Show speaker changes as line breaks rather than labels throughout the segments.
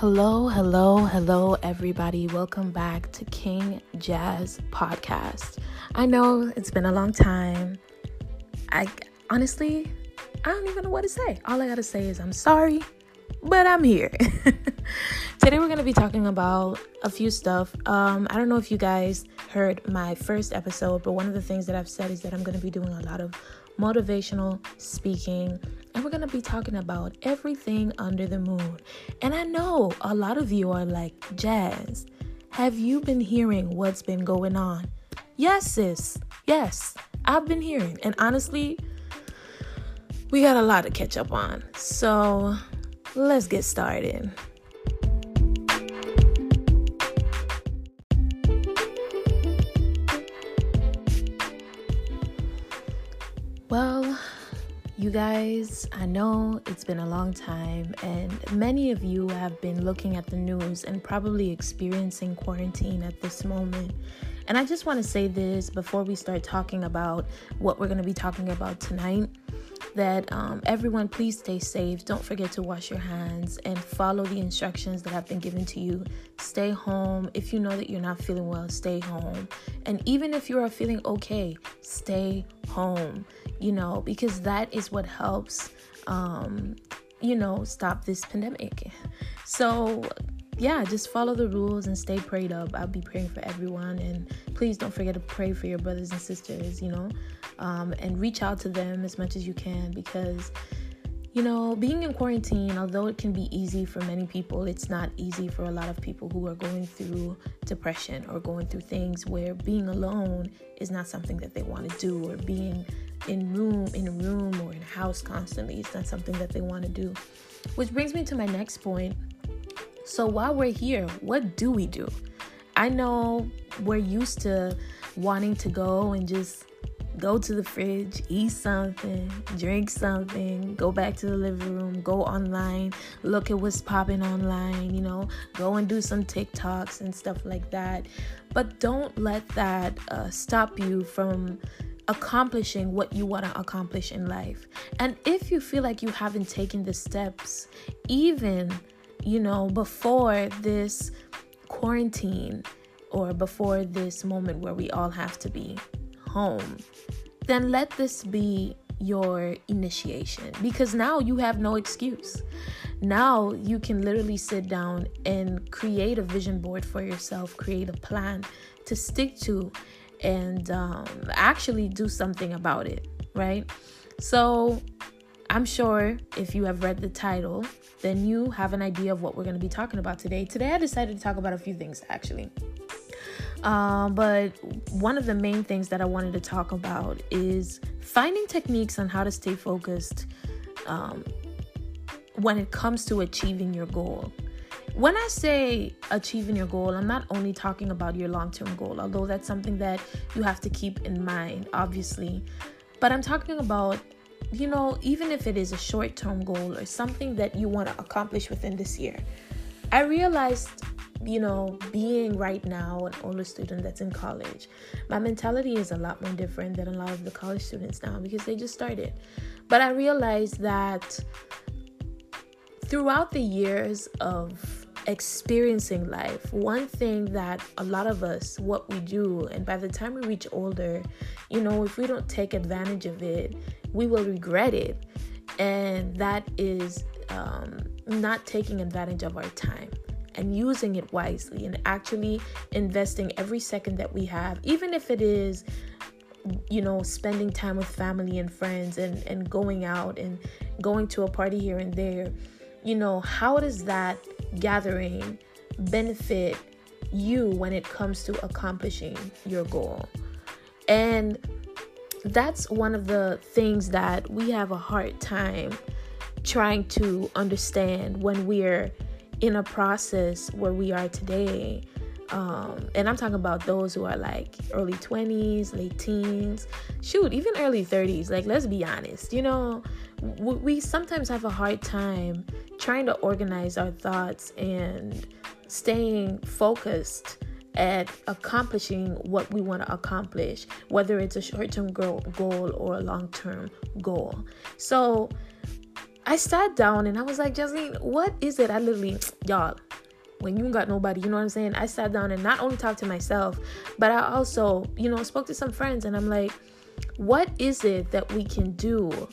Hello, hello, hello, everybody. Welcome back to King Jazz Podcast. I know it's been a long time. I honestly, I don't even know what to say. All I gotta say is I'm sorry, but I'm here. Today we're gonna be talking about a few stuff. Um, I don't know if you guys heard my first episode, but one of the things that I've said is that I'm gonna be doing a lot of motivational speaking and we're going to be talking about everything under the moon. And I know a lot of you are like, Jazz, have you been hearing what's been going on? Yes, sis. Yes, I've been hearing. And honestly, we got a lot to catch up on. So let's get started. You guys, I know it's been a long time, and many of you have been looking at the news and probably experiencing quarantine at this moment. And I just want to say this before we start talking about what we're going to be talking about tonight that um, everyone please stay safe. Don't forget to wash your hands and follow the instructions that have been given to you. Stay home. If you know that you're not feeling well stay home. And even if you are feeling okay stay home you know because that is what helps um, you know stop this pandemic. So yeah, just follow the rules and stay prayed up. I'll be praying for everyone. And please don't forget to pray for your brothers and sisters, you know, um, and reach out to them as much as you can because, you know, being in quarantine, although it can be easy for many people, it's not easy for a lot of people who are going through depression or going through things where being alone is not something that they want to do or being in room in a room or in a house constantly it's not something that they want to do which brings me to my next point so while we're here, what do we do? I know we're used to wanting to go and just go to the fridge, eat something, drink something, go back to the living room, go online, look at what's popping online, you know, go and do some TikToks and stuff like that. But don't let that uh, stop you from accomplishing what you want to accomplish in life. And if you feel like you haven't taken the steps, even you know, before this quarantine or before this moment where we all have to be home, then let this be your initiation because now you have no excuse. Now you can literally sit down and create a vision board for yourself, create a plan to stick to, and um, actually do something about it, right? So I'm sure if you have read the title, then you have an idea of what we're going to be talking about today. Today, I decided to talk about a few things actually. Um, but one of the main things that I wanted to talk about is finding techniques on how to stay focused um, when it comes to achieving your goal. When I say achieving your goal, I'm not only talking about your long term goal, although that's something that you have to keep in mind, obviously. But I'm talking about you know, even if it is a short term goal or something that you want to accomplish within this year. I realized, you know, being right now an older student that's in college, my mentality is a lot more different than a lot of the college students now because they just started. But I realized that throughout the years of experiencing life, one thing that a lot of us, what we do, and by the time we reach older, you know, if we don't take advantage of it, we will regret it. And that is um, not taking advantage of our time and using it wisely and actually investing every second that we have, even if it is you know spending time with family and friends and and going out and going to a party here and there you know how does that gathering benefit you when it comes to accomplishing your goal? And that's one of the things that we have a hard time trying to understand when we're in a process where we are today. Um, and I'm talking about those who are like early 20s, late teens, shoot, even early 30s. Like, let's be honest, you know, we, we sometimes have a hard time trying to organize our thoughts and staying focused at accomplishing what we want to accomplish, whether it's a short term goal, or a long term goal. So, I sat down and I was like, Jasmine, what is it? I literally, y'all, when you got nobody, you know what I'm saying? I sat down and not only talked to myself, but I also, you know, spoke to some friends and I'm like, what is it that we can do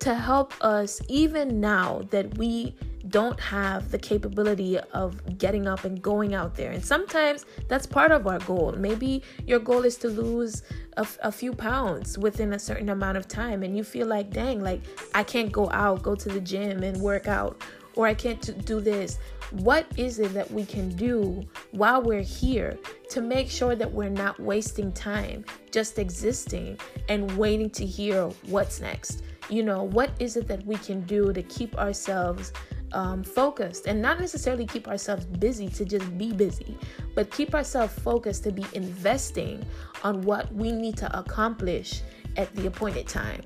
to help us even now that we don't have the capability of getting up and going out there. And sometimes that's part of our goal. Maybe your goal is to lose a, a, few pounds within a certain amount of time, and you feel like, dang, like I can't go out, go to the gym and work out, or I can't do this. What is it that we can do while we're here to make sure that we're not wasting time just existing and waiting to hear what's next? You know, what is it that we can do to keep ourselves um, focused and not necessarily keep ourselves busy to just be busy, but keep ourselves focused to be investing on what we need to accomplish at the appointed time.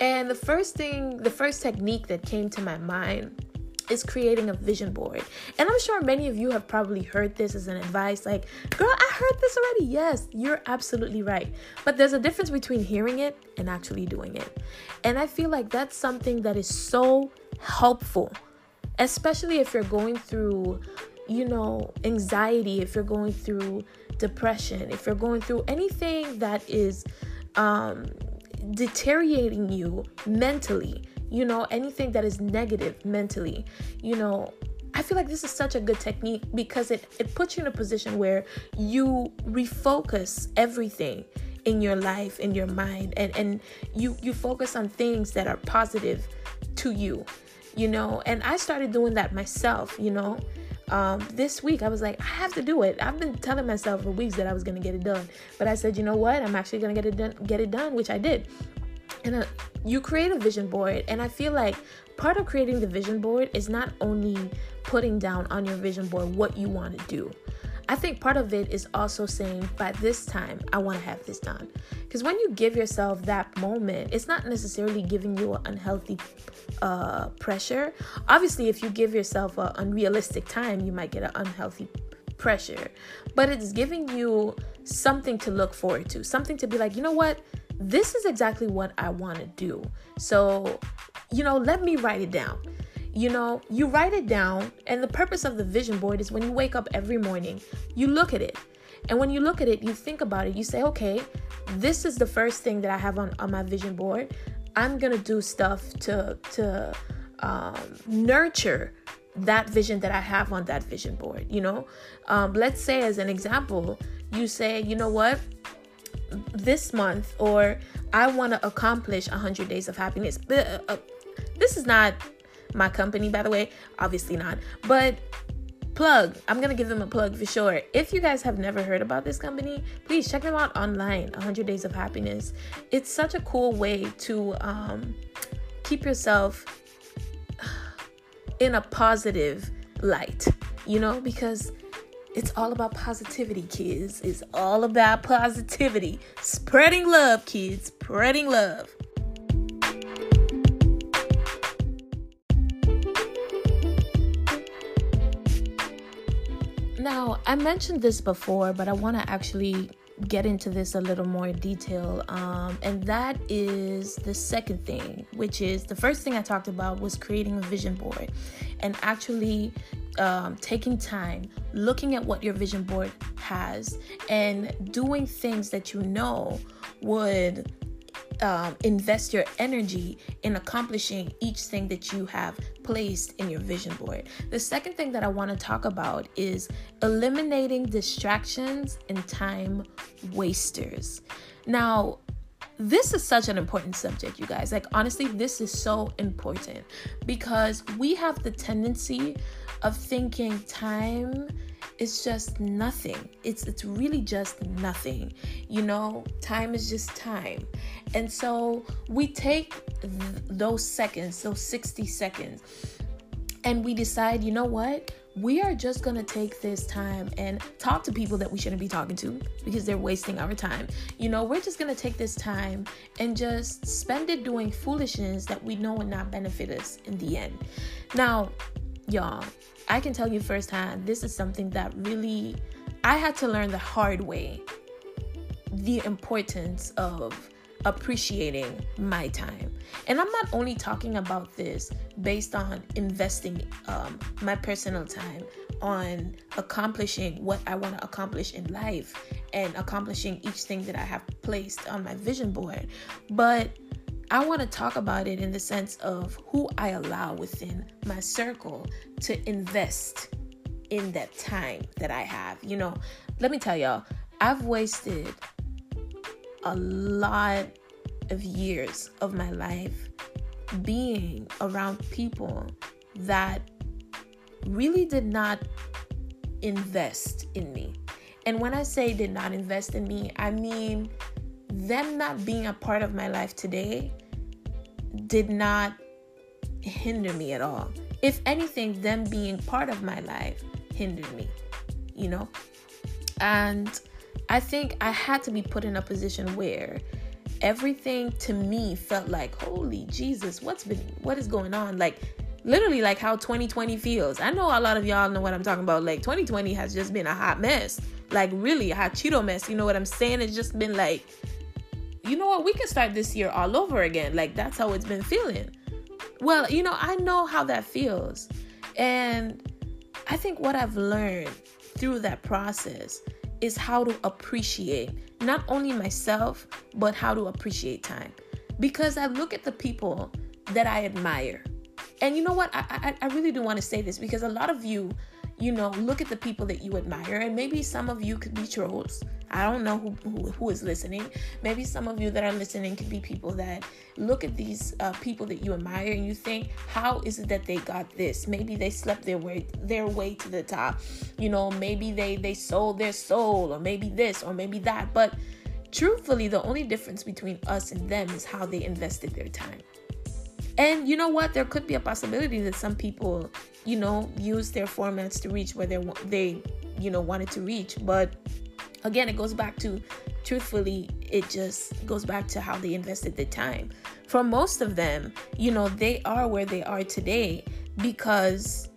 And the first thing, the first technique that came to my mind is creating a vision board. And I'm sure many of you have probably heard this as an advice like, girl, I heard this already. Yes, you're absolutely right. But there's a difference between hearing it and actually doing it. And I feel like that's something that is so helpful especially if you're going through, you know, anxiety, if you're going through depression, if you're going through anything that is um, deteriorating you mentally, you know, anything that is negative mentally, you know, I feel like this is such a good technique because it, it puts you in a position where you refocus everything in your life, in your mind, and, and you, you focus on things that are positive to you you know, and I started doing that myself, you know. Um, this week I was like, I have to do it. I've been telling myself for weeks that I was gonna get it done, but I said, you know what? I'm actually gonna get it done. Get it done, which I did. And uh, you create a vision board, and I feel like part of creating the vision board is not only putting down on your vision board what you want to do. I think part of it is also saying, by this time, I want to have this done. Because when you give yourself that moment, it's not necessarily giving you an unhealthy uh, pressure. Obviously, if you give yourself an unrealistic time, you might get an unhealthy pressure. But it's giving you something to look forward to, something to be like, you know what? This is exactly what I want to do. So, you know, let me write it down. You know, you write it down, and the purpose of the vision board is when you wake up every morning, you look at it. And when you look at it, you think about it. You say, okay, this is the first thing that I have on, on my vision board. I'm gonna do stuff to to um, nurture that vision that I have on that vision board. You know, um, let's say as an example, you say, you know what, this month, or I want to accomplish 100 days of happiness. Uh, uh, this is not my company, by the way. Obviously not. But plug i'm gonna give them a plug for sure. If you guys have never heard about this company please check them out online 100 days of happiness. It's such a cool way to um, keep yourself in a positive light you know because it's all about positivity kids. It's all about positivity. Spreading love kids. Spreading love Now, I mentioned this before, but I want to actually get into this a little more detail. Um, and that is the second thing, which is the first thing I talked about was creating a vision board and actually um, taking time, looking at what your vision board has, and doing things that you know would um, invest your energy in accomplishing each thing that you have placed in your vision board. The second thing that I want to talk about is eliminating distractions and time wasters. Now, this is such an important subject, you guys. Like, honestly, this is so important because we have the tendency of thinking time is just nothing. It's it's really just nothing. You know, time is just time. And so we take th- those seconds, those 60 seconds, and we decide, you know what? We are just gonna take this time and talk to people that we shouldn't be talking to because they're wasting our time. You know, we're just gonna take this time and just spend it doing foolishness that we know will not benefit us in the end. Now, y'all, I can tell you firsthand, this is something that really I had to learn the hard way the importance of appreciating my time. And I'm not only talking about this based on investing um, my personal time on accomplishing what I want to accomplish in life and accomplishing each thing that I have placed on my vision board, but I want to talk about it in the sense of who I allow within my circle to invest in that time that I have. You know, let me tell y'all, I've wasted a lot of years of my life being around people that really did not invest in me. And when I say did not invest in me, I mean them not being a part of my life today did not hinder me at all. If anything, them being part of my life hindered me, you know? And I think I had to be put in a position where everything to me felt like, holy Jesus, what's been, what is going on? Like, literally, like how 2020 feels. I know a lot of y'all know what I'm talking about. Like, 2020 has just been a hot mess. Like, really, a hot Cheeto mess. You know what I'm saying? It's just been like, you know what? We can start this year all over again. Like, that's how it's been feeling. Well, you know, I know how that feels. And I think what I've learned through that process is how to appreciate not only myself, but how to appreciate time. Because I look at the people that I admire. And you know what? I, I, I really do want to say this because a lot of you, you know, look at the people that you admire, and maybe some of you could be trolls. I don't know who, who, who is listening. Maybe some of you that are listening could be people that look at these uh, people that you admire and you think, how is it that they got this? Maybe they slept their way their way to the top. You know, maybe they they sold their soul, or maybe this, or maybe that. But truthfully, the only difference between us and them is how they invested their time. And you know what? There could be a possibility that some people, you know, use their formats to reach where they they, you know, wanted to reach, but again, it goes back to truthfully, it just goes back to how they invested the time. For most of them, you know, they are where they are today because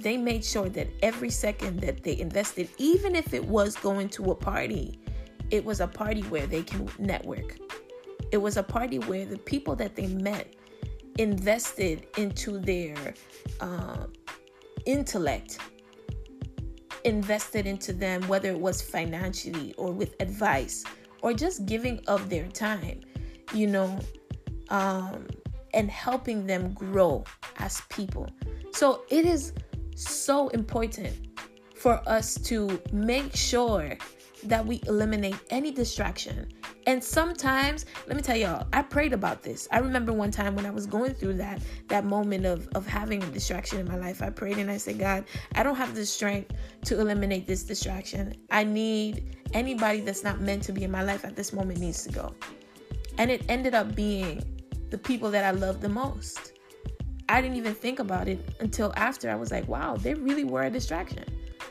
they made sure that every second that they invested, even if it was going to a party, it was a party where they can network. It was a party where the people that they met invested into their uh, intellect invested into them, whether it was financially or with advice or just giving of their time, you know, um, and helping them grow as people. So it is so important for us to make sure that we eliminate any distraction and sometimes, let me tell y'all, I prayed about this. I remember one time when I was going through that that moment of of having a distraction in my life. I prayed and I said, God, I don't have the strength to eliminate this distraction. I need anybody that's not meant to be in my life at this moment needs to go. And it ended up being the people that I loved the most. I didn't even think about it until after I was like, wow, they really were a distraction.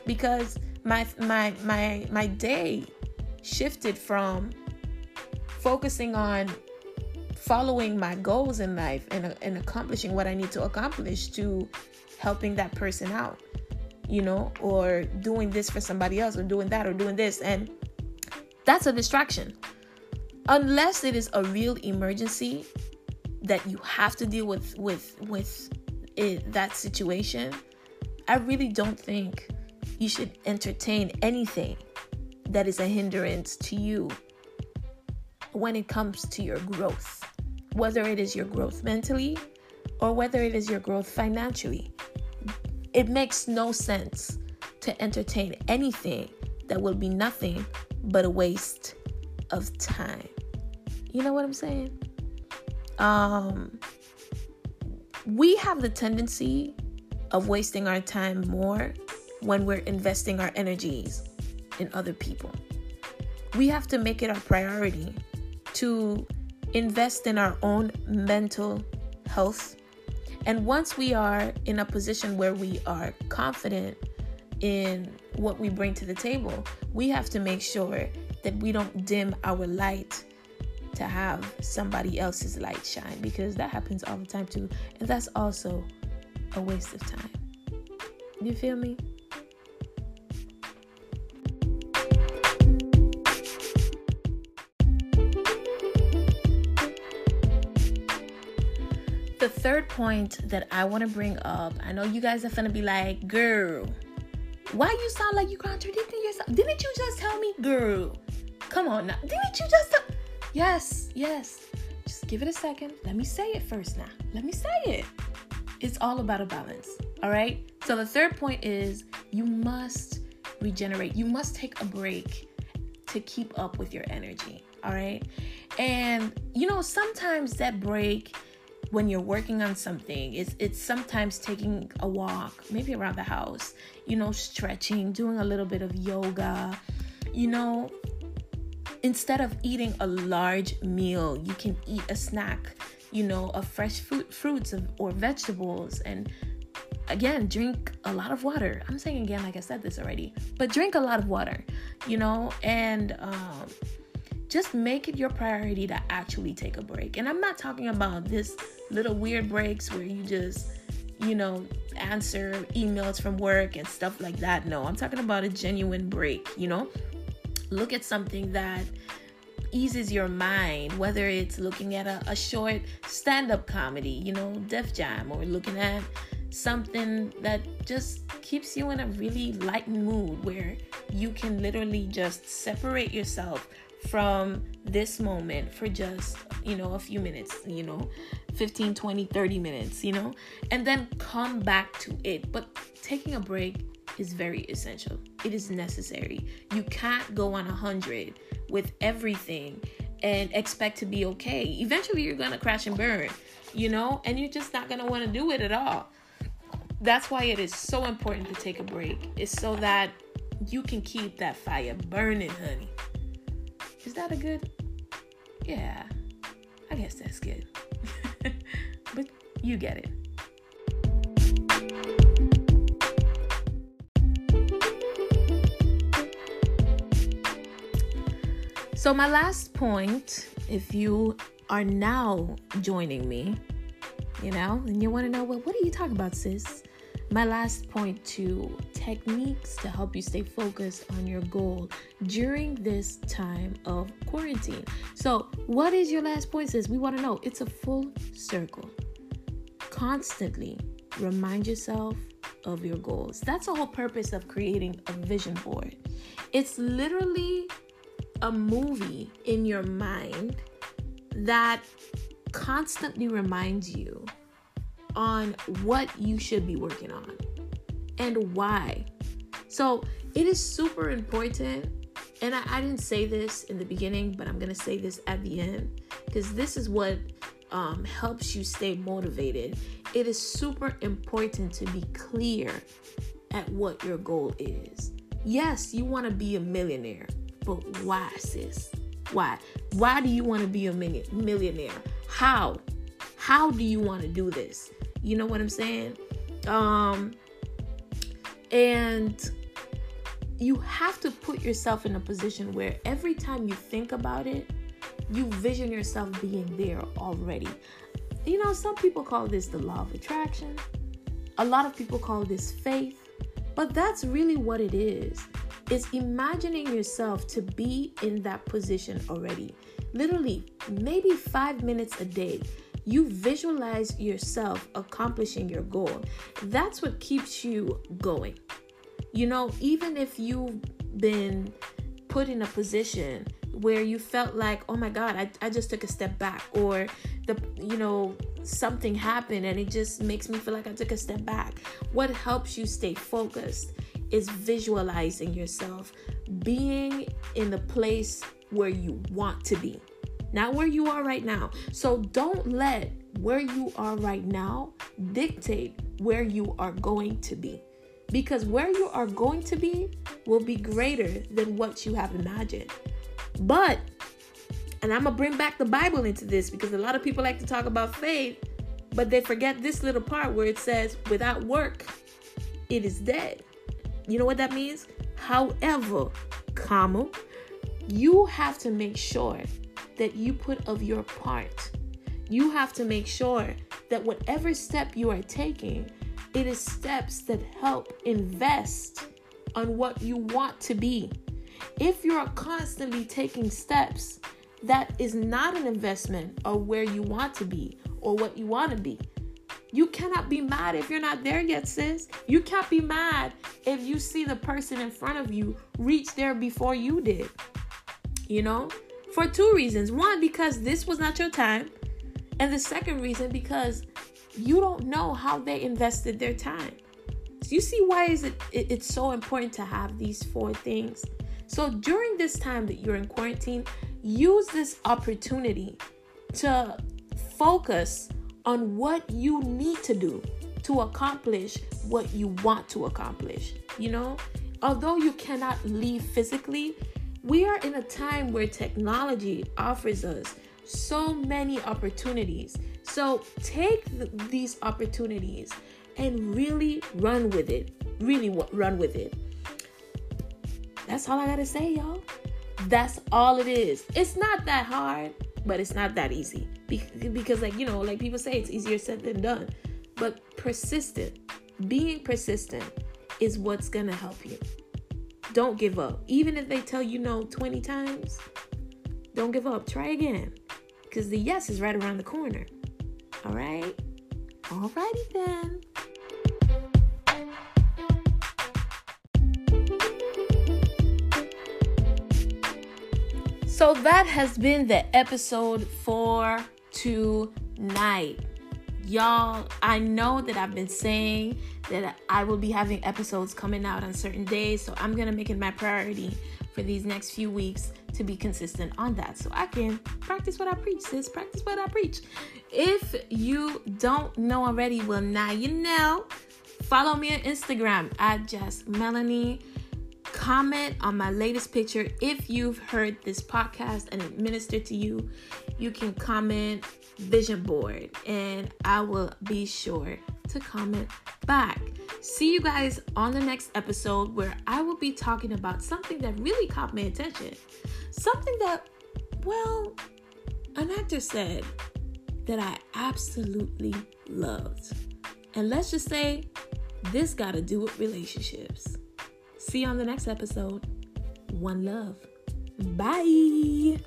Because my my my my day shifted from focusing on following my goals in life and, and accomplishing what I need to accomplish to helping that person out, you know, or doing this for somebody else or doing that or doing this. And that's a distraction. Unless it is a real emergency that you have to deal with with with it, that situation, I really don't think you should entertain anything that is a hindrance to you when it comes to your growth, whether it is your growth mentally or whether it is your growth financially. It makes no sense to entertain anything that will be nothing but a waste of time. You know what I'm saying? Um, we have the tendency of wasting our time more when we're investing our energies in other people. We have to make it our priority to invest in our own mental health. And once we are in a position where we are confident in what we bring to the table, we have to make sure that we don't dim our light to have somebody else's light shine because that happens all the time too. And that's also a waste of time. You feel me? Point that I want to bring up, I know you guys are gonna be like, girl, why you sound like you contradicting yourself? Didn't you just tell me, girl? Come on now. Didn't you just tell- Yes, yes. Just give it a second. Let me say it first now. Let me say it. It's all about a balance. All right? So the third point is you must regenerate. You must take a break to keep up with your energy. All right? And you know, sometimes that break when you're working on something it's it's sometimes taking a walk maybe around the house you know stretching doing a little bit of yoga you know. Instead of eating a large meal you can eat a snack you know of fresh fruit, fruits or vegetables and again drink a lot of water. I'm saying again like i said this already but drink a lot of water you know and um just make it your priority to actually take a break. And I'm not talking about this little weird breaks where you just, you know, answer emails from work and stuff like that. No, I'm talking about a genuine break, you know? Look at something that eases your mind, whether it's looking at a, a short stand up comedy, you know, Def Jam, or looking at something that just keeps you in a really light mood where you can literally just separate yourself from this moment for just, you know, a few minutes, you know, 15, 20, 30 minutes, you know, and then come back to it. But taking a break is very essential. It is necessary. You can't go on a hundred with everything and expect to be okay. Eventually, you're gonna crash and burn, you know, and you're just not gonna want to do it at all. That's why it is so important to take a break. It's so that you can keep that fire burning, honey. Is that a good? Yeah, I guess that's good. but you get it. So, my last point, if you are now joining me, you know, and you want to know, well, what are you talking about, sis? My last point to techniques to help you stay focused on your goal during this time of quarantine. So, what is your last point, sis? We want to know. It's a full circle. Constantly remind yourself of your goals. That's the whole purpose of creating a vision board. It's literally a movie in your mind that constantly reminds you on what you should be working on and why. So it is super important. And I, I didn't say this in the beginning, but I'm going to say this at the end because this is what um, helps you stay motivated. It is super important to be clear at what your goal is. Yes, you want to be a millionaire, but why, sis? Why? Why do you want to be a million- millionaire? How? How do you want to do this? You know what I'm saying? Um, and you have to put yourself in a position where every time you think about it, you vision yourself being there already. You know, some people call this the law of attraction, a lot of people call this faith, but that's really what it is. is imagining yourself to be in that position already. Literally, maybe five minutes a day you visualize yourself accomplishing your goal. That's what keeps you going. You know, even if you've been put in a position where you felt like, oh my God, I, I just took a step back, or the, you know, something happened and it just makes me feel like I took a step back. What helps you stay focused is visualizing yourself being in the place where you want to be not where you are right now. So don't let where you are right now dictate where you are going to be. Because where you are going to be will be greater than what you have imagined. But, and I'm going to bring back the Bible into this because a lot of people like to talk about faith, but they forget this little part where it says, without work, it is dead. You know what that means? However, comma, you have to make sure that you put of your part. You have to make sure that whatever step you are taking, it is steps that help invest on what you want to be. If you're constantly taking steps that is not an investment of where you want to be or what you want to be, You cannot be mad if you're not there yet, sis. You can't be mad if you see the person in front of you reach there before you did. You know? For two reasons. One, because this was not your time. And the second reason, because you don't know how they invested their time. So you see why is it, it it's so important to have these four things. So during this time that you're in quarantine, use this opportunity to focus on what you need to do to accomplish what you want to accomplish. You know, although you cannot leave physically, we are in a time where technology offers us so many opportunities. So take th- these opportunities and really run with it. Really w- run with it. That's all I gotta say, y'all. That's all it is. It's not that hard, but it's not that easy. Be- because, like, you know, like people say, it's easier said than done. But persistent, being persistent is what's gonna help you. Don't give up. Even if they tell you no 20 times, don't give up. Try again. Because the yes is right around the corner. All right? Alrighty then. So that has been the episode for tonight. Y'all, I know that I've been saying that I will be having episodes coming out on certain days, so I'm gonna make it my priority for these next few weeks to be consistent on that so I can practice what I preach, sis. Practice what I preach. If you don't know already, well, now you know. Follow me on Instagram at just Melanie comment on my latest picture if you've heard this podcast and it ministered to you you can comment vision board and i will be sure to comment back see you guys on the next episode where i will be talking about something that really caught my attention something that well an actor said that i absolutely loved and let's just say this got to do with relationships See you on the next episode. One love. Bye.